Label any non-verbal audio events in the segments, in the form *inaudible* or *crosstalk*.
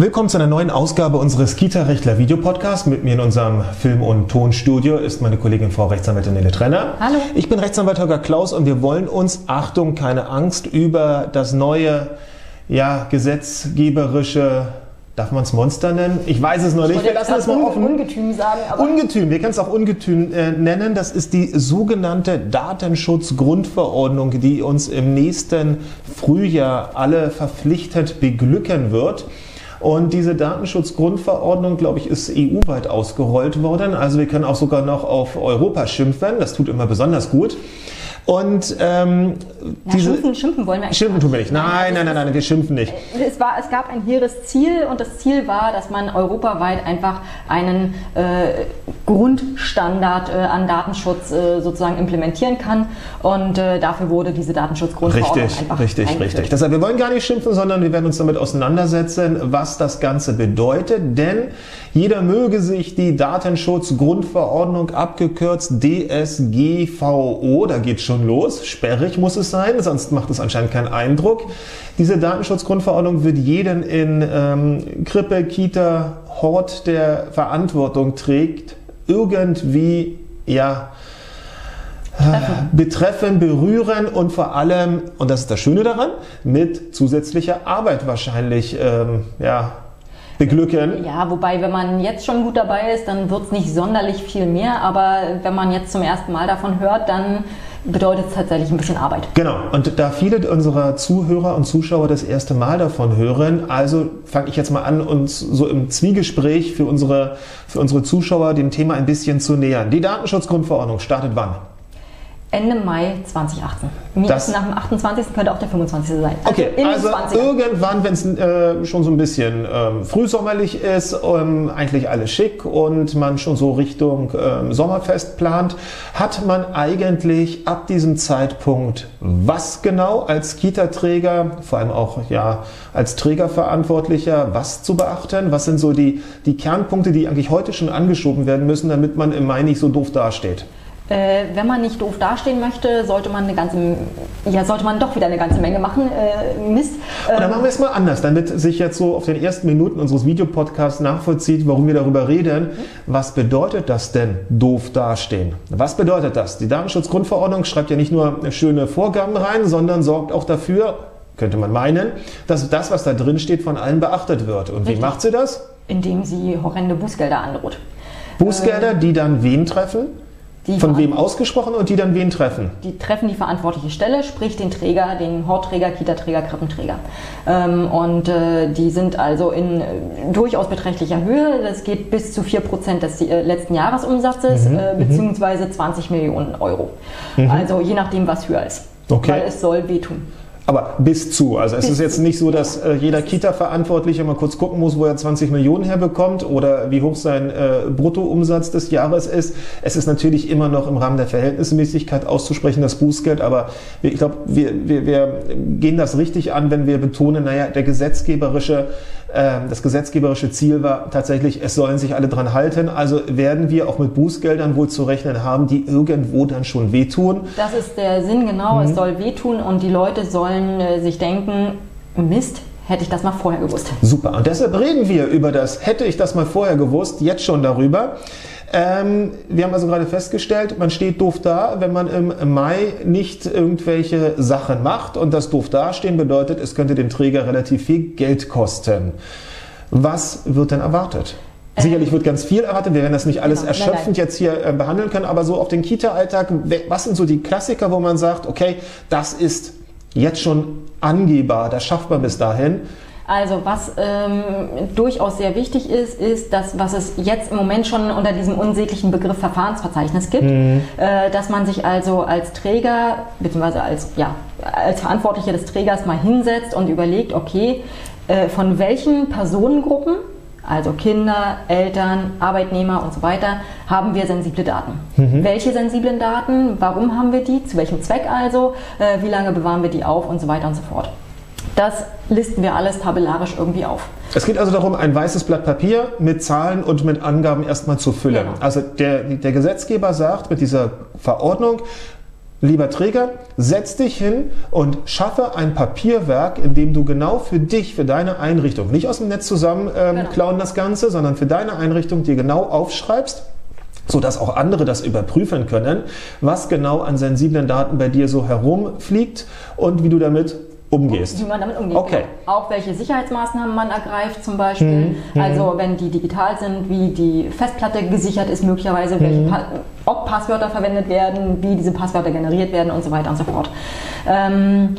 Willkommen zu einer neuen Ausgabe unseres Kita-Rechtler Videopodcasts. Mit mir in unserem Film- und Tonstudio ist meine Kollegin Frau Rechtsanwältin Nele Trenner. Hallo. Ich bin Rechtsanwalt Holger Klaus und wir wollen uns, Achtung, keine Angst, über das neue, ja, gesetzgeberische Darf man es Monster nennen? Ich weiß es noch nicht. Wir lassen es mal offen. Ungetüm sagen. Ungetüm, wir können es auch Ungetüm äh, nennen. Das ist die sogenannte Datenschutzgrundverordnung, die uns im nächsten Frühjahr alle verpflichtet beglücken wird. Und diese Datenschutzgrundverordnung, glaube ich, ist EU-weit ausgerollt worden. Also wir können auch sogar noch auf Europa schimpfen. Das tut immer besonders gut. Und ähm, ja, diese, schimpfen, schimpfen wollen wir eigentlich Schimpfen tun wir nicht. Nein, nein, nein, nein, wir schimpfen nicht. Es, war, es gab ein hehres Ziel und das Ziel war, dass man europaweit einfach einen äh, Grundstandard äh, an Datenschutz äh, sozusagen implementieren kann. Und äh, dafür wurde diese Datenschutzgrundverordnung richtig, einfach Richtig, richtig, richtig. Deshalb, wir wollen gar nicht schimpfen, sondern wir werden uns damit auseinandersetzen, was das Ganze bedeutet. Denn jeder möge sich die Datenschutzgrundverordnung abgekürzt DSGVO, da geht schon los, sperrig muss es sein, sonst macht es anscheinend keinen Eindruck. Diese Datenschutzgrundverordnung wird jeden in ähm, Krippe, Kita, Hort, der Verantwortung trägt, irgendwie, ja, Betreffen. betreffen, berühren und vor allem, und das ist das Schöne daran, mit zusätzlicher Arbeit wahrscheinlich ähm, ja, beglücken. Ja, wobei, wenn man jetzt schon gut dabei ist, dann wird es nicht sonderlich viel mehr, aber wenn man jetzt zum ersten Mal davon hört, dann bedeutet es tatsächlich ein bisschen Arbeit. Genau, und da viele unserer Zuhörer und Zuschauer das erste Mal davon hören, also fange ich jetzt mal an, uns so im Zwiegespräch für unsere, für unsere Zuschauer dem Thema ein bisschen zu nähern. Die Datenschutzgrundverordnung startet wann? Ende Mai 2018. Das nach dem 28. könnte auch der 25. sein. Also okay, also irgendwann, wenn es äh, schon so ein bisschen ähm, frühsommerlich ist, ähm, eigentlich alles schick und man schon so Richtung ähm, Sommerfest plant, hat man eigentlich ab diesem Zeitpunkt was genau als Kita-Träger, vor allem auch ja als Trägerverantwortlicher, was zu beachten? Was sind so die, die Kernpunkte, die eigentlich heute schon angeschoben werden müssen, damit man im Mai nicht so doof dasteht? Äh, wenn man nicht doof dastehen möchte, sollte man eine ganze, ja, sollte man doch wieder eine ganze Menge machen. Äh, Mist. Ähm, Oder machen wir es mal anders, damit sich jetzt so auf den ersten Minuten unseres Videopodcasts nachvollzieht, warum wir darüber reden. Mhm. Was bedeutet das denn, doof dastehen? Was bedeutet das? Die Datenschutzgrundverordnung schreibt ja nicht nur schöne Vorgaben rein, sondern sorgt auch dafür, könnte man meinen, dass das, was da drin steht, von allen beachtet wird. Und Richtig. wie macht sie das? Indem sie horrende Bußgelder androht. Bußgelder, die dann wen treffen? Die Von wem ausgesprochen und die dann wen treffen? Die treffen die verantwortliche Stelle, sprich den Träger, den Hortträger, Kita-Träger, Krippenträger. Ähm, und äh, die sind also in äh, durchaus beträchtlicher Höhe. Das geht bis zu 4% des äh, letzten Jahresumsatzes, mhm, äh, mhm. beziehungsweise 20 Millionen Euro. Mhm. Also je nachdem, was höher ist. Okay. Weil es soll wehtun. Aber bis zu. Also es bis ist jetzt nicht so, dass äh, jeder Kita-Verantwortliche mal kurz gucken muss, wo er 20 Millionen herbekommt oder wie hoch sein äh, Bruttoumsatz des Jahres ist. Es ist natürlich immer noch im Rahmen der Verhältnismäßigkeit auszusprechen, das Bußgeld. Aber ich glaube, wir, wir, wir gehen das richtig an, wenn wir betonen, naja, der gesetzgeberische, das gesetzgeberische Ziel war tatsächlich, es sollen sich alle dran halten. Also werden wir auch mit Bußgeldern wohl zu rechnen haben, die irgendwo dann schon wehtun. Das ist der Sinn, genau. Mhm. Es soll wehtun und die Leute sollen sollen äh, sich denken, Mist, hätte ich das mal vorher gewusst. Super, und deshalb reden wir über das, hätte ich das mal vorher gewusst, jetzt schon darüber. Ähm, wir haben also gerade festgestellt, man steht doof da, wenn man im Mai nicht irgendwelche Sachen macht. Und das doof dastehen bedeutet, es könnte den Träger relativ viel Geld kosten. Was wird denn erwartet? Sicherlich wird ganz viel erwartet. Wir werden das nicht alles genau, erschöpfend nein, nein. jetzt hier äh, behandeln können, aber so auf den Kita-Alltag, was sind so die Klassiker, wo man sagt, okay, das ist jetzt schon angehbar, das schafft man bis dahin. Also was ähm, durchaus sehr wichtig ist, ist das, was es jetzt im Moment schon unter diesem unsäglichen Begriff Verfahrensverzeichnis gibt, mhm. äh, dass man sich also als Träger bzw. als, ja, als Verantwortlicher des Trägers mal hinsetzt und überlegt, okay, äh, von welchen Personengruppen also Kinder, Eltern, Arbeitnehmer und so weiter, haben wir sensible Daten. Mhm. Welche sensiblen Daten? Warum haben wir die? Zu welchem Zweck also? Äh, wie lange bewahren wir die auf und so weiter und so fort. Das listen wir alles tabellarisch irgendwie auf. Es geht also darum, ein weißes Blatt Papier mit Zahlen und mit Angaben erstmal zu füllen. Genau. Also der, der Gesetzgeber sagt mit dieser Verordnung, Lieber Träger, setz dich hin und schaffe ein Papierwerk, in dem du genau für dich, für deine Einrichtung, nicht aus dem Netz zusammen ähm, genau. klauen das Ganze, sondern für deine Einrichtung dir genau aufschreibst, so dass auch andere das überprüfen können, was genau an sensiblen Daten bei dir so herumfliegt und wie du damit umgehst. Wie man damit umgeht. Okay. Genau. Auch welche Sicherheitsmaßnahmen man ergreift zum Beispiel. Mhm. Also wenn die digital sind, wie die Festplatte gesichert ist möglicherweise, mhm. Ob Passwörter verwendet werden, wie diese Passwörter generiert werden und so weiter und so fort. Ähm,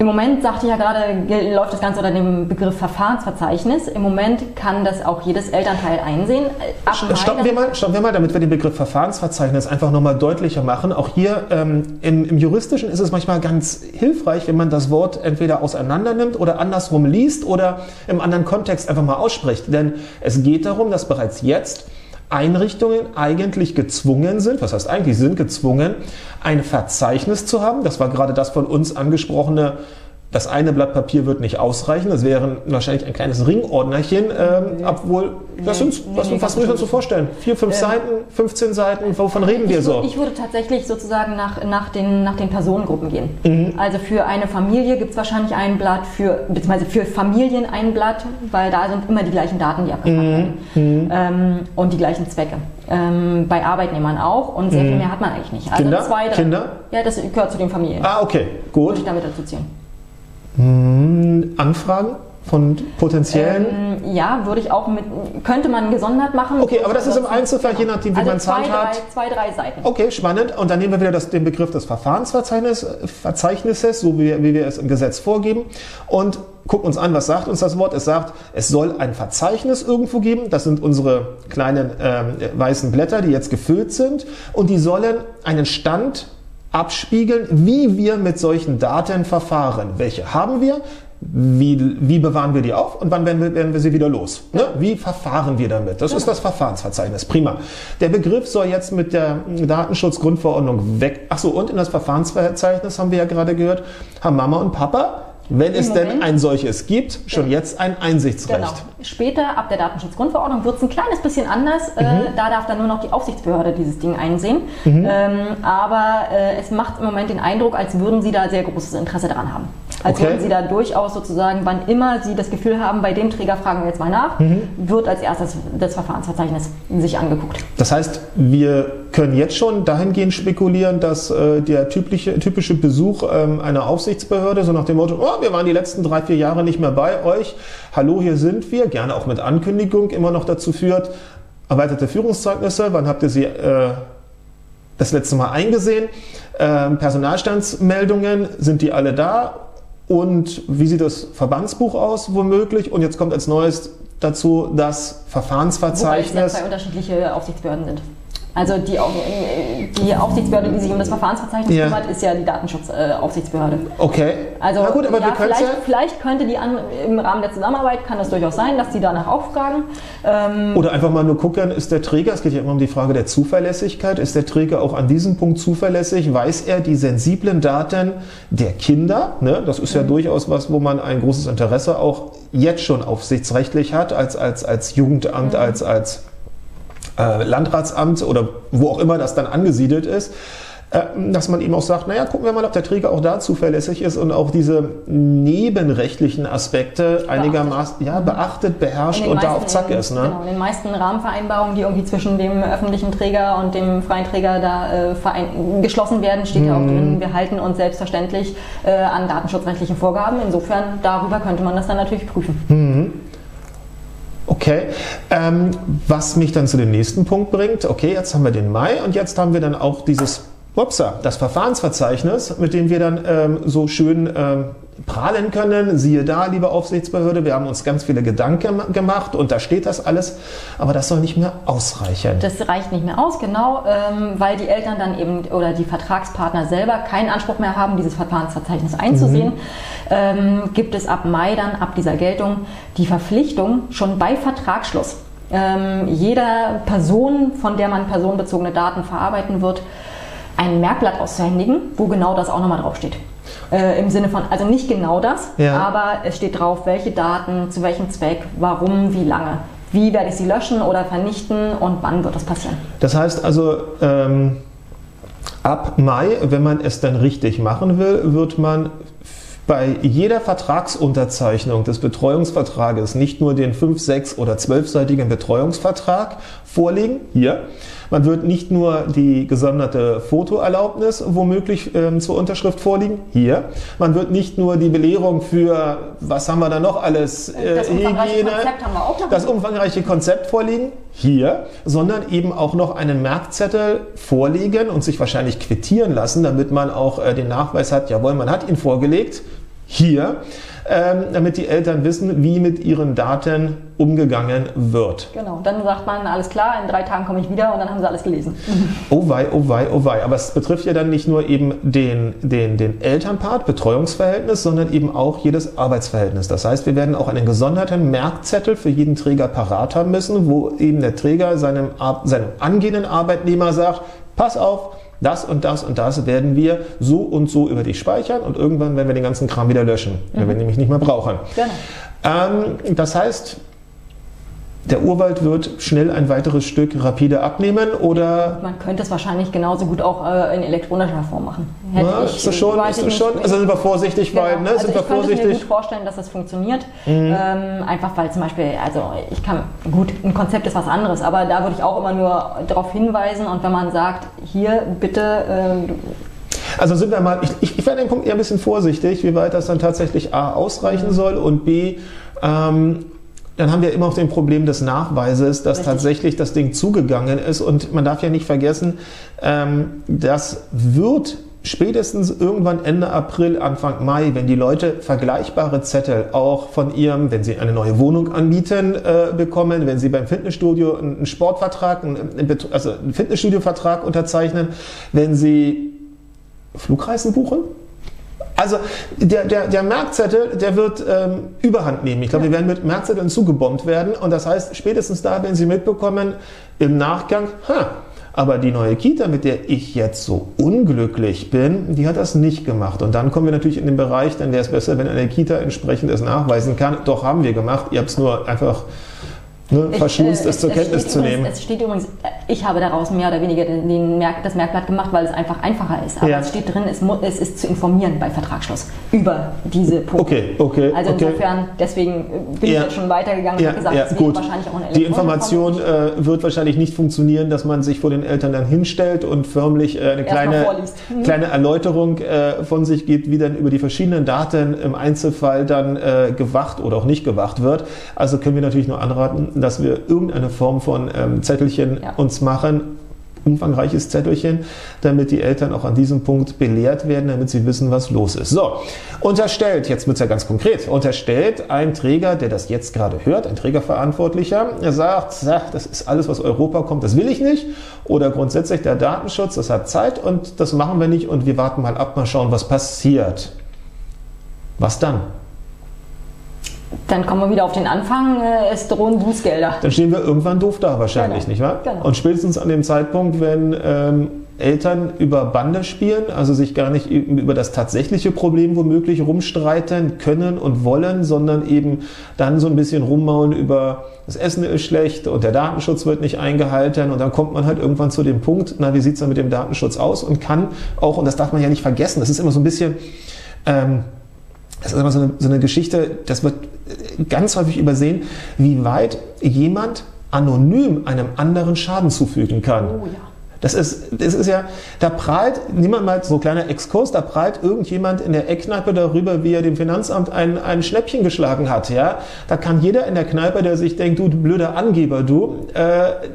im Moment, sagte ich ja gerade, läuft das Ganze unter dem Begriff Verfahrensverzeichnis. Im Moment kann das auch jedes Elternteil einsehen. Ab stoppen, wir mal, stoppen wir mal, damit wir den Begriff Verfahrensverzeichnis einfach nochmal deutlicher machen. Auch hier ähm, im, im, Juristischen ist es manchmal ganz hilfreich, wenn man das Wort entweder auseinander nimmt oder andersrum liest oder im anderen Kontext einfach mal ausspricht. Denn es geht darum, dass bereits jetzt Einrichtungen eigentlich gezwungen sind, was heißt eigentlich, sind gezwungen, ein Verzeichnis zu haben. Das war gerade das von uns angesprochene das eine Blatt Papier wird nicht ausreichen. Das wäre wahrscheinlich ein kleines Ringordnerchen, ähm, nee. obwohl, das nee, sind, was, muss ich uns so vorstellen? Vier, fünf ähm, Seiten, 15 Seiten, wovon reden wir so? Ich würde tatsächlich sozusagen nach, nach, den, nach den Personengruppen gehen. Mhm. Also für eine Familie gibt es wahrscheinlich ein Blatt, für, beziehungsweise für Familien ein Blatt, weil da sind immer die gleichen Daten, die abgefragt mhm. werden. Mhm. Ähm, und die gleichen Zwecke. Ähm, bei Arbeitnehmern auch und sehr viel mhm. mehr hat man eigentlich nicht. Also Kinder? Zwei, drei, Kinder? Ja, das gehört zu den Familien. Ah, okay, gut. Würde ich damit dazu ziehen. Hm, Anfragen von potenziellen? Ähm, ja, würde ich auch mit, könnte man gesondert machen. Okay, aber das ist im Einzelfall, je nachdem, wie also man Zeit hat. Zwei, drei Seiten. Okay, spannend. Und dann nehmen wir wieder das, den Begriff des Verfahrensverzeichnisses, so wie, wie wir es im Gesetz vorgeben, und gucken uns an, was sagt uns das Wort. Es sagt, es soll ein Verzeichnis irgendwo geben. Das sind unsere kleinen ähm, weißen Blätter, die jetzt gefüllt sind. Und die sollen einen Stand abspiegeln, wie wir mit solchen Daten verfahren. Welche haben wir? Wie, wie bewahren wir die auf und wann werden wir, werden wir sie wieder los? Ne? Wie verfahren wir damit? Das ja. ist das Verfahrensverzeichnis. Prima. Der Begriff soll jetzt mit der Datenschutzgrundverordnung weg. Achso, und in das Verfahrensverzeichnis haben wir ja gerade gehört, haben Mama und Papa wenn es Moment. denn ein solches gibt, schon jetzt ein Einsichtsrecht. Genau. Später, ab der Datenschutzgrundverordnung, wird es ein kleines bisschen anders. Äh, mhm. Äh, da darf dann nur noch die Aufsichtsbehörde dieses Ding einsehen. Mhm. Ähm, aber äh, es macht im Moment den Eindruck, als würden sie da sehr großes Interesse daran haben. Als okay. würden sie da durchaus sozusagen, wann immer sie das Gefühl haben, bei dem Träger fragen wir jetzt mal nach, mhm. wird als erstes das Verfahrensverzeichnis sich angeguckt. Das heißt, wir können jetzt schon dahingehend spekulieren, dass äh, der typische, typische Besuch ähm, einer Aufsichtsbehörde, so nach dem Motto, oh, wir waren die letzten drei, vier Jahre nicht mehr bei euch, hallo, hier sind wir, gerne auch mit Ankündigung immer noch dazu führt, erweiterte Führungszeugnisse, wann habt ihr sie äh, das letzte Mal eingesehen? Ähm, Personalstandsmeldungen, sind die alle da? Und wie sieht das Verbandsbuch aus, womöglich? Und jetzt kommt als neues dazu das Verfahrensverzeichnis. Wobei es zwei unterschiedliche Aufsichtsbehörden sind. Also die, die Aufsichtsbehörde, die sich um das Verfahrensverzeichnis ja. kümmert, ist ja die Datenschutzaufsichtsbehörde. okay. Also ja, gut, aber ja, vielleicht, ja vielleicht könnte die an, im Rahmen der Zusammenarbeit, kann das durchaus sein, dass die danach auch fragen. Ähm Oder einfach mal nur gucken, ist der Träger, es geht ja immer um die Frage der Zuverlässigkeit, ist der Träger auch an diesem Punkt zuverlässig? Weiß er die sensiblen Daten der Kinder? Ne? Das ist ja mhm. durchaus was, wo man ein großes Interesse auch jetzt schon aufsichtsrechtlich hat, als, als, als Jugendamt, mhm. als, als äh, Landratsamt oder wo auch immer das dann angesiedelt ist, äh, dass man eben auch sagt, naja, gucken wir mal, ob der Träger auch da zuverlässig ist und auch diese nebenrechtlichen Aspekte einigermaßen ja, beachtet, beherrscht und da auf Zack ist. Ne? Genau, in den meisten Rahmenvereinbarungen, die irgendwie zwischen dem öffentlichen Träger und dem freien Träger da äh, geschlossen werden, steht mhm. ja auch mhm. drin, wir halten uns selbstverständlich äh, an datenschutzrechtliche Vorgaben. Insofern, darüber könnte man das dann natürlich prüfen. Mhm. Okay, ähm, was mich dann zu dem nächsten Punkt bringt, okay, jetzt haben wir den Mai und jetzt haben wir dann auch dieses Upsa, das Verfahrensverzeichnis, mit dem wir dann ähm, so schön ähm, prahlen können. Siehe da, liebe Aufsichtsbehörde, wir haben uns ganz viele Gedanken gemacht und da steht das alles, aber das soll nicht mehr ausreichen. Das reicht nicht mehr aus, genau, ähm, weil die Eltern dann eben oder die Vertragspartner selber keinen Anspruch mehr haben, dieses Verfahrensverzeichnis einzusehen. Mhm. Ähm, gibt es ab Mai dann, ab dieser Geltung, die Verpflichtung, schon bei Vertragsschluss ähm, jeder Person, von der man personenbezogene Daten verarbeiten wird, ein Merkblatt auszuhändigen, wo genau das auch nochmal draufsteht. Äh, Im Sinne von, also nicht genau das, ja. aber es steht drauf, welche Daten, zu welchem Zweck, warum, wie lange. Wie werde ich sie löschen oder vernichten und wann wird das passieren? Das heißt also, ähm, Ab Mai, wenn man es dann richtig machen will, wird man bei jeder Vertragsunterzeichnung des Betreuungsvertrages nicht nur den 5-, 6- oder 12-seitigen Betreuungsvertrag vorlegen, hier, man wird nicht nur die gesonderte Fotoerlaubnis womöglich ähm, zur Unterschrift vorliegen, hier. Man wird nicht nur die Belehrung für, was haben wir da noch alles, äh, das Hygiene, Konzept haben wir auch noch das umfangreiche Konzept vorliegen, hier, sondern eben auch noch einen Merkzettel vorlegen und sich wahrscheinlich quittieren lassen, damit man auch äh, den Nachweis hat, jawohl, man hat ihn vorgelegt, hier, ähm, damit die Eltern wissen, wie mit ihren Daten umgegangen wird. Genau, dann sagt man, alles klar, in drei Tagen komme ich wieder und dann haben sie alles gelesen. *laughs* Oh wei, oh wei, oh wei. Aber es betrifft ja dann nicht nur eben den, den, den Elternpart, Betreuungsverhältnis, sondern eben auch jedes Arbeitsverhältnis. Das heißt, wir werden auch einen gesonderten Merkzettel für jeden Träger parat haben müssen, wo eben der Träger seinem, seinem angehenden Arbeitnehmer sagt, pass auf, das und das und das werden wir so und so über dich speichern und irgendwann werden wir den ganzen Kram wieder löschen, mhm. wenn wir nämlich nicht mehr brauchen. Genau. Ähm, das heißt, der Urwald wird schnell ein weiteres Stück rapide abnehmen oder? Man könnte es wahrscheinlich genauso gut auch äh, in elektronischer Form machen. Hätte ja, ich, ist das schon? Ist das schon? Also sind wir vorsichtig, genau. weil, ne? Also sind ich wir vorsichtig? Ich könnte mir gut vorstellen, dass das funktioniert. Mhm. Ähm, einfach weil zum Beispiel, also ich kann, gut, ein Konzept ist was anderes, aber da würde ich auch immer nur darauf hinweisen und wenn man sagt, hier bitte, äh, also sind wir mal, ich, ich, werde den Punkt eher ein bisschen vorsichtig, wie weit das dann tatsächlich A ausreichen mhm. soll und B, ähm, dann haben wir immer auch den Problem des Nachweises, dass Richtig. tatsächlich das Ding zugegangen ist. Und man darf ja nicht vergessen, ähm, das wird spätestens irgendwann Ende April, Anfang Mai, wenn die Leute vergleichbare Zettel auch von ihrem, wenn sie eine neue Wohnung anbieten, äh, bekommen, wenn sie beim Fitnessstudio einen Sportvertrag, einen, also einen Fitnessstudio-Vertrag unterzeichnen, wenn sie Flugreisen buchen, also der, der, der Merkzettel, der wird ähm, überhand nehmen. Ich glaube, ja. wir werden mit Merkzetteln zugebombt werden. Und das heißt, spätestens da werden Sie mitbekommen, im Nachgang, ha, aber die neue Kita, mit der ich jetzt so unglücklich bin, die hat das nicht gemacht. Und dann kommen wir natürlich in den Bereich, dann wäre es besser, wenn eine Kita entsprechend es nachweisen kann. Doch haben wir gemacht. Ihr habt es nur einfach ne, verschmust, äh, es zur Kenntnis zu übrigens, nehmen. Es steht übrigens, äh, ich habe daraus mehr oder weniger den Merk, das Merkblatt gemacht, weil es einfach einfacher ist. Aber ja. es steht drin, es, es, ist zu informieren bei Vertragsschluss über diese Punkte. Okay, okay. Also okay. insofern, deswegen äh, bin ja. ich jetzt schon weitergegangen ja, und gesagt, ja, es gut. wahrscheinlich auch eine Die Information äh, wird wahrscheinlich nicht funktionieren, dass man sich vor den Eltern dann hinstellt und förmlich äh, eine kleine, mhm. kleine Erläuterung von sich gibt, wie dann über die verschiedenen Daten im Einzelfall dann gewacht oder auch nicht gewacht wird. Also können wir natürlich nur anraten, dass wir irgendeine Form von ähm, Zettelchen ja. uns machen, umfangreiches Zettelchen, damit die Eltern auch an diesem Punkt belehrt werden, damit sie wissen, was los ist. So, unterstellt, jetzt wird es ja ganz konkret, unterstellt ein Träger, der das jetzt gerade hört, ein Trägerverantwortlicher, er sagt, das ist alles, was Europa kommt, das will ich nicht. Oder grundsätzlich der Datenschutz, das hat Zeit und das machen wir nicht und wir warten mal ab, mal schauen, was passiert. Was dann? Dann kommen wir wieder auf den Anfang, äh, es drohen Bußgelder. Dann stehen wir irgendwann doof da wahrscheinlich, genau. nicht wahr? Genau. Und spätestens an dem Zeitpunkt, wenn ähm, Eltern über Bande spielen, also sich gar nicht über das tatsächliche Problem womöglich rumstreiten können und wollen, sondern eben dann so ein bisschen rummaulen über das Essen ist schlecht und der Datenschutz wird nicht eingehalten und dann kommt man halt irgendwann zu dem Punkt, na, wie sieht es dann mit dem Datenschutz aus und kann auch, und das darf man ja nicht vergessen, das ist immer so ein bisschen... Ähm, das ist immer so eine, so eine Geschichte, das wird ganz häufig übersehen, wie weit jemand anonym einem anderen Schaden zufügen kann. Oh ja. Das ist, das ist ja, da prahlt, niemand mal so ein kleiner Exkurs, da prahlt irgendjemand in der Eckkneipe darüber, wie er dem Finanzamt ein, ein Schnäppchen geschlagen hat, ja. Da kann jeder in der Kneipe, der sich denkt, du blöder Angeber, du, äh,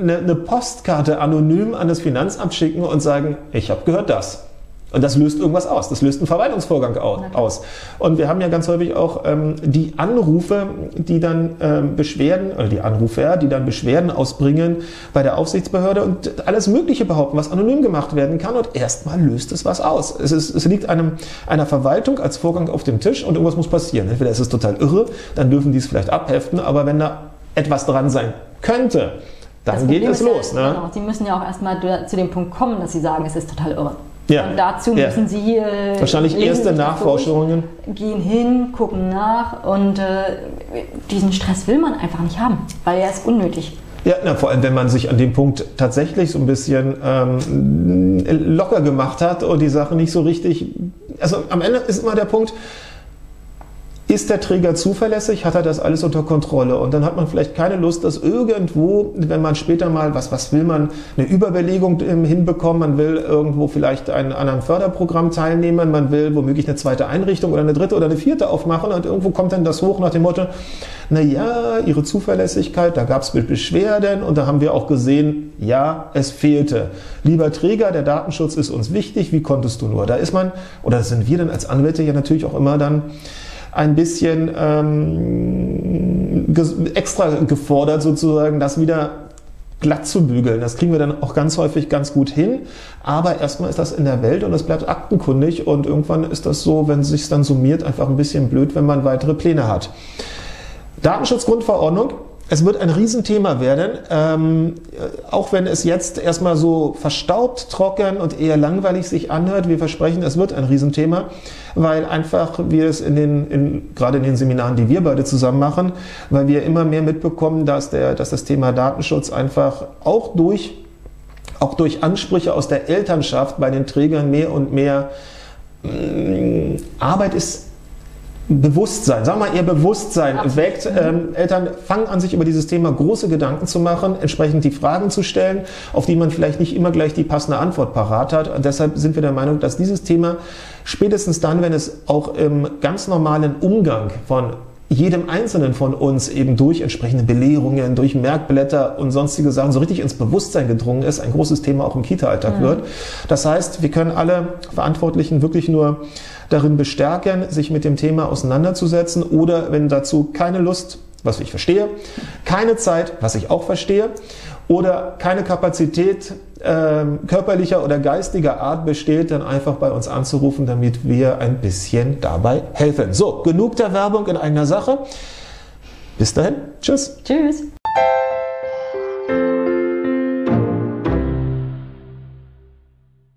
eine, eine Postkarte anonym an das Finanzamt schicken und sagen, ich habe gehört das. Und das löst irgendwas aus. Das löst einen Verwaltungsvorgang aus. Und wir haben ja ganz häufig auch ähm, die Anrufe, die dann ähm, Beschwerden, oder die Anrufer, die dann Beschwerden ausbringen bei der Aufsichtsbehörde und alles Mögliche behaupten, was anonym gemacht werden kann. Und erstmal löst es was aus. Es, ist, es liegt einem, einer Verwaltung als Vorgang auf dem Tisch und irgendwas muss passieren. Entweder ist es total irre, dann dürfen die es vielleicht abheften, aber wenn da etwas dran sein könnte, dann geht es los. Ja, ne? genau, Sie müssen ja auch erstmal zu dem Punkt kommen, dass Sie sagen, es ist total irre. Ja. Und dazu ja. müssen Sie äh, wahrscheinlich erste Nachforschungen gehen hin, gucken nach und äh, diesen Stress will man einfach nicht haben, weil er ist unnötig. Ja, na, vor allem, wenn man sich an dem Punkt tatsächlich so ein bisschen ähm, locker gemacht hat und die Sache nicht so richtig. Also am Ende ist immer der Punkt, ist der Träger zuverlässig? Hat er das alles unter Kontrolle? Und dann hat man vielleicht keine Lust, dass irgendwo, wenn man später mal, was, was will man, eine Überbelegung hinbekommen, man will irgendwo vielleicht ein, an einem Förderprogramm teilnehmen, man will womöglich eine zweite Einrichtung oder eine dritte oder eine vierte aufmachen und irgendwo kommt dann das hoch nach dem Motto, na ja, ihre Zuverlässigkeit, da gab es Beschwerden und da haben wir auch gesehen, ja, es fehlte. Lieber Träger, der Datenschutz ist uns wichtig, wie konntest du nur? Da ist man, oder sind wir dann als Anwälte ja natürlich auch immer dann ein bisschen ähm, extra gefordert, sozusagen, das wieder glatt zu bügeln. Das kriegen wir dann auch ganz häufig ganz gut hin. Aber erstmal ist das in der Welt und es bleibt aktenkundig und irgendwann ist das so, wenn es sich dann summiert, einfach ein bisschen blöd, wenn man weitere Pläne hat. Datenschutzgrundverordnung es wird ein Riesenthema werden, ähm, auch wenn es jetzt erstmal so verstaubt, trocken und eher langweilig sich anhört. Wir versprechen, es wird ein Riesenthema, weil einfach wir es in den, in, gerade in den Seminaren, die wir beide zusammen machen, weil wir immer mehr mitbekommen, dass, der, dass das Thema Datenschutz einfach auch durch, auch durch Ansprüche aus der Elternschaft bei den Trägern mehr und mehr mh, mm, Arbeit ist Bewusstsein, wir mal, ihr Bewusstsein Absolut. weckt. Ähm, Eltern fangen an, sich über dieses Thema große Gedanken zu machen, entsprechend die Fragen zu stellen, auf die man vielleicht nicht immer gleich die passende Antwort parat hat. Und deshalb sind wir der Meinung, dass dieses Thema spätestens dann, wenn es auch im ganz normalen Umgang von jedem Einzelnen von uns eben durch entsprechende Belehrungen, durch Merkblätter und sonstige Sachen so richtig ins Bewusstsein gedrungen ist, ein großes Thema auch im Kita-Alltag mhm. wird. Das heißt, wir können alle Verantwortlichen wirklich nur darin bestärken, sich mit dem Thema auseinanderzusetzen oder wenn dazu keine Lust, was ich verstehe, keine Zeit, was ich auch verstehe, oder keine Kapazität äh, körperlicher oder geistiger Art besteht, dann einfach bei uns anzurufen, damit wir ein bisschen dabei helfen. So, genug der Werbung in eigener Sache. Bis dahin. Tschüss. Tschüss.